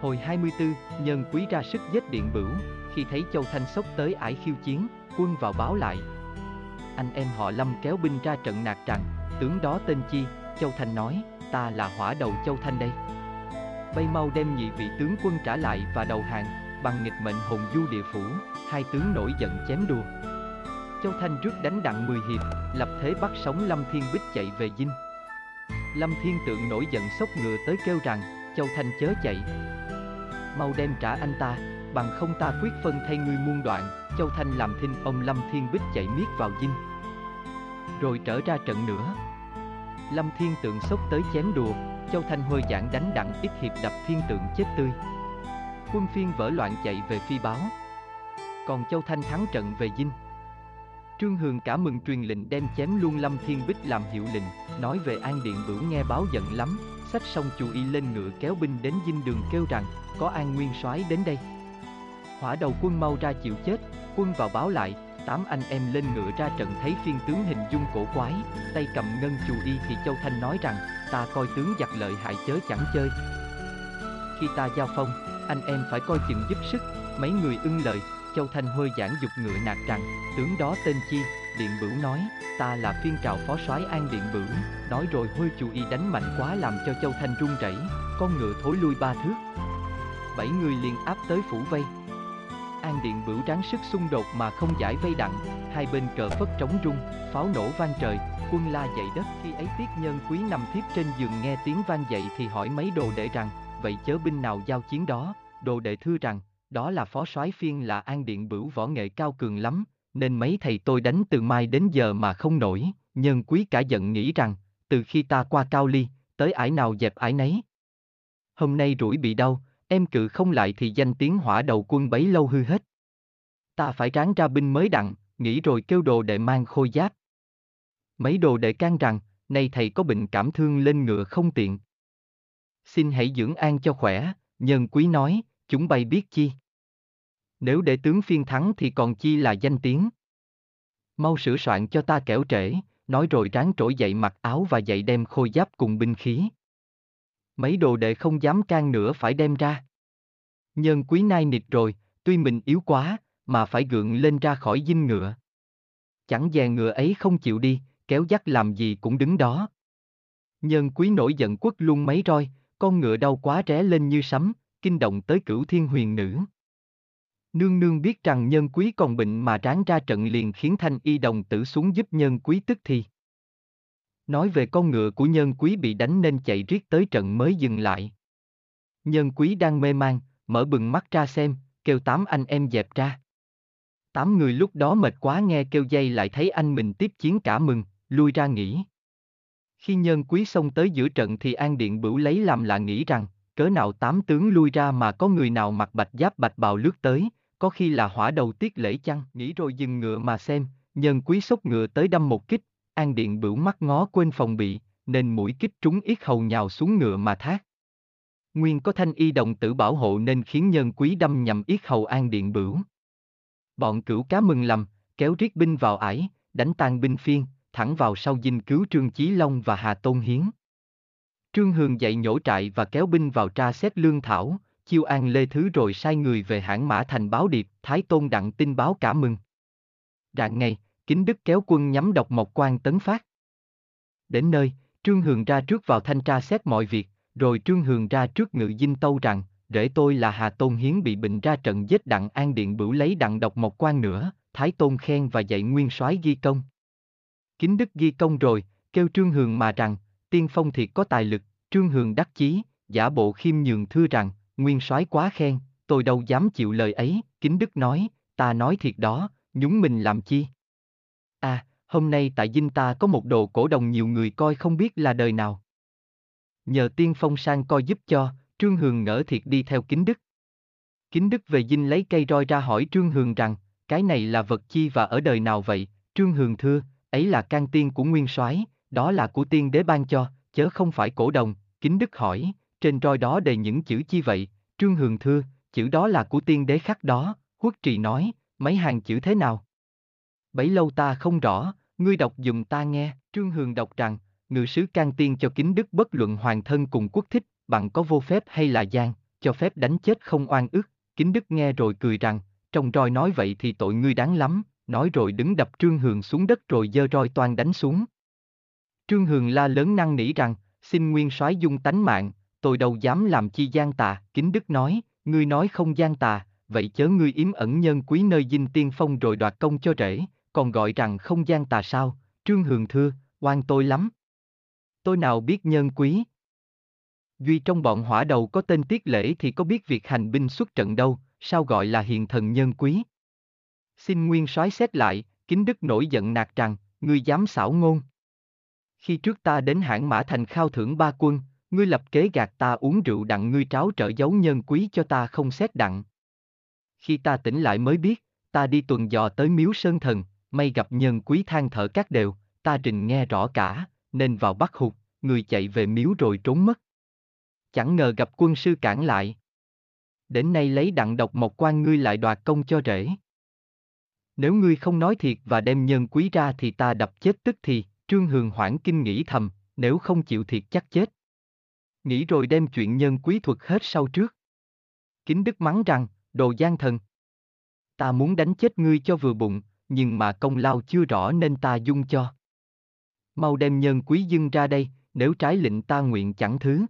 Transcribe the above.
Hồi 24, nhân quý ra sức giết điện bửu, khi thấy Châu Thanh sốc tới ải khiêu chiến, quân vào báo lại. Anh em họ Lâm kéo binh ra trận nạt rằng, tướng đó tên chi, Châu Thanh nói, ta là hỏa đầu Châu Thanh đây. Bay mau đem nhị vị tướng quân trả lại và đầu hàng, bằng nghịch mệnh hồn du địa phủ, hai tướng nổi giận chém đùa. Châu Thanh trước đánh đặng 10 hiệp, lập thế bắt sống Lâm Thiên Bích chạy về dinh. Lâm Thiên Tượng nổi giận sốc ngựa tới kêu rằng, Châu Thanh chớ chạy. Mau đem trả anh ta, bằng không ta quyết phân thay ngươi muôn đoạn, Châu Thanh làm thinh ông Lâm Thiên Bích chạy miết vào dinh. Rồi trở ra trận nữa. Lâm Thiên Tượng sốc tới chém đùa, Châu Thanh hơi giảng đánh đặng ít hiệp đập Thiên Tượng chết tươi. Quân phiên vỡ loạn chạy về phi báo. Còn Châu Thanh thắng trận về dinh. Trương Hường cả mừng truyền lệnh đem chém luôn Lâm Thiên Bích làm hiệu lệnh, nói về An Điện Bửu nghe báo giận lắm, sách xong chú y lên ngựa kéo binh đến dinh đường kêu rằng, có An Nguyên soái đến đây. Hỏa đầu quân mau ra chịu chết, quân vào báo lại, tám anh em lên ngựa ra trận thấy phiên tướng hình dung cổ quái, tay cầm ngân chù y thì Châu Thanh nói rằng, ta coi tướng giặc lợi hại chớ chẳng chơi. Khi ta giao phong, anh em phải coi chừng giúp sức, mấy người ưng lời, Châu Thanh hơi giảng dục ngựa nạt rằng, tướng đó tên chi, Điện Bửu nói, ta là phiên trào phó soái An Điện Bửu, nói rồi hơi chủ y đánh mạnh quá làm cho Châu Thanh run rẩy, con ngựa thối lui ba thước. Bảy người liền áp tới phủ vây. An Điện Bửu ráng sức xung đột mà không giải vây đặng, hai bên cờ phất trống rung, pháo nổ vang trời, quân la dậy đất. Khi ấy Tiết Nhân Quý nằm thiếp trên giường nghe tiếng vang dậy thì hỏi mấy đồ đệ rằng, vậy chớ binh nào giao chiến đó, đồ đệ thưa rằng, đó là phó soái phiên là An Điện Bửu võ nghệ cao cường lắm, nên mấy thầy tôi đánh từ mai đến giờ mà không nổi, nhân quý cả giận nghĩ rằng, từ khi ta qua Cao Ly, tới ải nào dẹp ải nấy. Hôm nay rủi bị đau, em cự không lại thì danh tiếng hỏa đầu quân bấy lâu hư hết. Ta phải ráng ra binh mới đặng, nghĩ rồi kêu đồ đệ mang khôi giáp. Mấy đồ đệ can rằng, nay thầy có bệnh cảm thương lên ngựa không tiện. Xin hãy dưỡng an cho khỏe, nhân quý nói, chúng bay biết chi. Nếu để tướng phiên thắng thì còn chi là danh tiếng. Mau sửa soạn cho ta kẻo trễ, nói rồi ráng trỗi dậy mặc áo và dậy đem khôi giáp cùng binh khí. Mấy đồ đệ không dám can nữa phải đem ra. Nhân quý nai nịt rồi, tuy mình yếu quá, mà phải gượng lên ra khỏi dinh ngựa. Chẳng dè ngựa ấy không chịu đi, kéo dắt làm gì cũng đứng đó. Nhân quý nổi giận quất luôn mấy roi, con ngựa đau quá ré lên như sấm, kinh động tới cửu thiên huyền nữ. Nương nương biết rằng nhân quý còn bệnh mà ráng ra trận liền khiến thanh y đồng tử xuống giúp nhân quý tức thì. Nói về con ngựa của nhân quý bị đánh nên chạy riết tới trận mới dừng lại. Nhân quý đang mê man, mở bừng mắt ra xem, kêu tám anh em dẹp ra. Tám người lúc đó mệt quá nghe kêu dây lại thấy anh mình tiếp chiến cả mừng, lui ra nghỉ. Khi nhân quý xông tới giữa trận thì An Điện Bửu lấy làm lạ nghĩ rằng, cớ nào tám tướng lui ra mà có người nào mặc bạch giáp bạch bào lướt tới, có khi là hỏa đầu tiết lễ chăng, nghĩ rồi dừng ngựa mà xem, nhân quý sốc ngựa tới đâm một kích, An Điện bửu mắt ngó quên phòng bị, nên mũi kích trúng yết hầu nhào xuống ngựa mà thác. Nguyên có thanh y đồng tử bảo hộ nên khiến nhân quý đâm nhầm yết hầu An Điện bửu. Bọn cửu cá mừng lầm, kéo riết binh vào ải, đánh tan binh phiên, thẳng vào sau dinh cứu Trương Chí Long và Hà Tôn Hiến. Trương Hường dậy nhổ trại và kéo binh vào tra xét lương thảo, chiêu an lê thứ rồi sai người về hãng mã thành báo điệp, Thái Tôn đặng tin báo cả mừng. Rạng ngày, kính đức kéo quân nhắm độc mộc quan tấn phát. Đến nơi, Trương Hường ra trước vào thanh tra xét mọi việc, rồi Trương Hường ra trước ngự dinh tâu rằng, rể tôi là Hà Tôn Hiến bị bệnh ra trận giết đặng an điện bửu lấy đặng độc mộc quan nữa, Thái Tôn khen và dạy nguyên soái ghi công. Kính đức ghi công rồi, kêu Trương Hường mà rằng, tiên phong thiệt có tài lực, Trương Hường đắc chí, giả bộ khiêm nhường thưa rằng, nguyên soái quá khen, tôi đâu dám chịu lời ấy, kính đức nói, ta nói thiệt đó, nhúng mình làm chi. À, hôm nay tại dinh ta có một đồ cổ đồng nhiều người coi không biết là đời nào. Nhờ tiên phong sang coi giúp cho, Trương Hường ngỡ thiệt đi theo kính đức. Kính đức về dinh lấy cây roi ra hỏi Trương Hường rằng, cái này là vật chi và ở đời nào vậy? Trương Hường thưa, ấy là can tiên của nguyên soái, đó là của tiên đế ban cho, chớ không phải cổ đồng. Kính đức hỏi, trên roi đó đầy những chữ chi vậy? Trương Hường thưa, chữ đó là của tiên đế khắc đó, Huất Trì nói, mấy hàng chữ thế nào? Bấy lâu ta không rõ, ngươi đọc dùm ta nghe, Trương Hường đọc rằng, ngự sứ can tiên cho kính đức bất luận hoàng thân cùng quốc thích, bằng có vô phép hay là gian, cho phép đánh chết không oan ức, kính đức nghe rồi cười rằng, trong roi nói vậy thì tội ngươi đáng lắm, nói rồi đứng đập Trương Hường xuống đất rồi giơ roi toan đánh xuống. Trương Hường la lớn năng nỉ rằng, xin nguyên soái dung tánh mạng, tôi đâu dám làm chi gian tà, kính đức nói, ngươi nói không gian tà, vậy chớ ngươi yếm ẩn nhân quý nơi dinh tiên phong rồi đoạt công cho rể, còn gọi rằng không gian tà sao, Trương Hường thưa, oan tôi lắm. Tôi nào biết nhân quý. Duy trong bọn hỏa đầu có tên tiết lễ thì có biết việc hành binh xuất trận đâu, sao gọi là hiền thần nhân quý. Xin nguyên soái xét lại, kính đức nổi giận nạt rằng, ngươi dám xảo ngôn. Khi trước ta đến hãng mã thành khao thưởng ba quân, ngươi lập kế gạt ta uống rượu đặng ngươi tráo trở giấu nhân quý cho ta không xét đặng. Khi ta tỉnh lại mới biết, ta đi tuần dò tới miếu sơn thần, may gặp nhân quý than thở các đều, ta trình nghe rõ cả, nên vào bắt hụt, người chạy về miếu rồi trốn mất. Chẳng ngờ gặp quân sư cản lại. Đến nay lấy đặng độc một quan ngươi lại đoạt công cho rể. Nếu ngươi không nói thiệt và đem nhân quý ra thì ta đập chết tức thì, Trương Hường hoảng kinh nghĩ thầm, nếu không chịu thiệt chắc chết. Nghĩ rồi đem chuyện nhân quý thuật hết sau trước. Kính Đức mắng rằng, đồ gian thần. Ta muốn đánh chết ngươi cho vừa bụng, nhưng mà công lao chưa rõ nên ta dung cho. Mau đem nhân quý dưng ra đây, nếu trái lệnh ta nguyện chẳng thứ.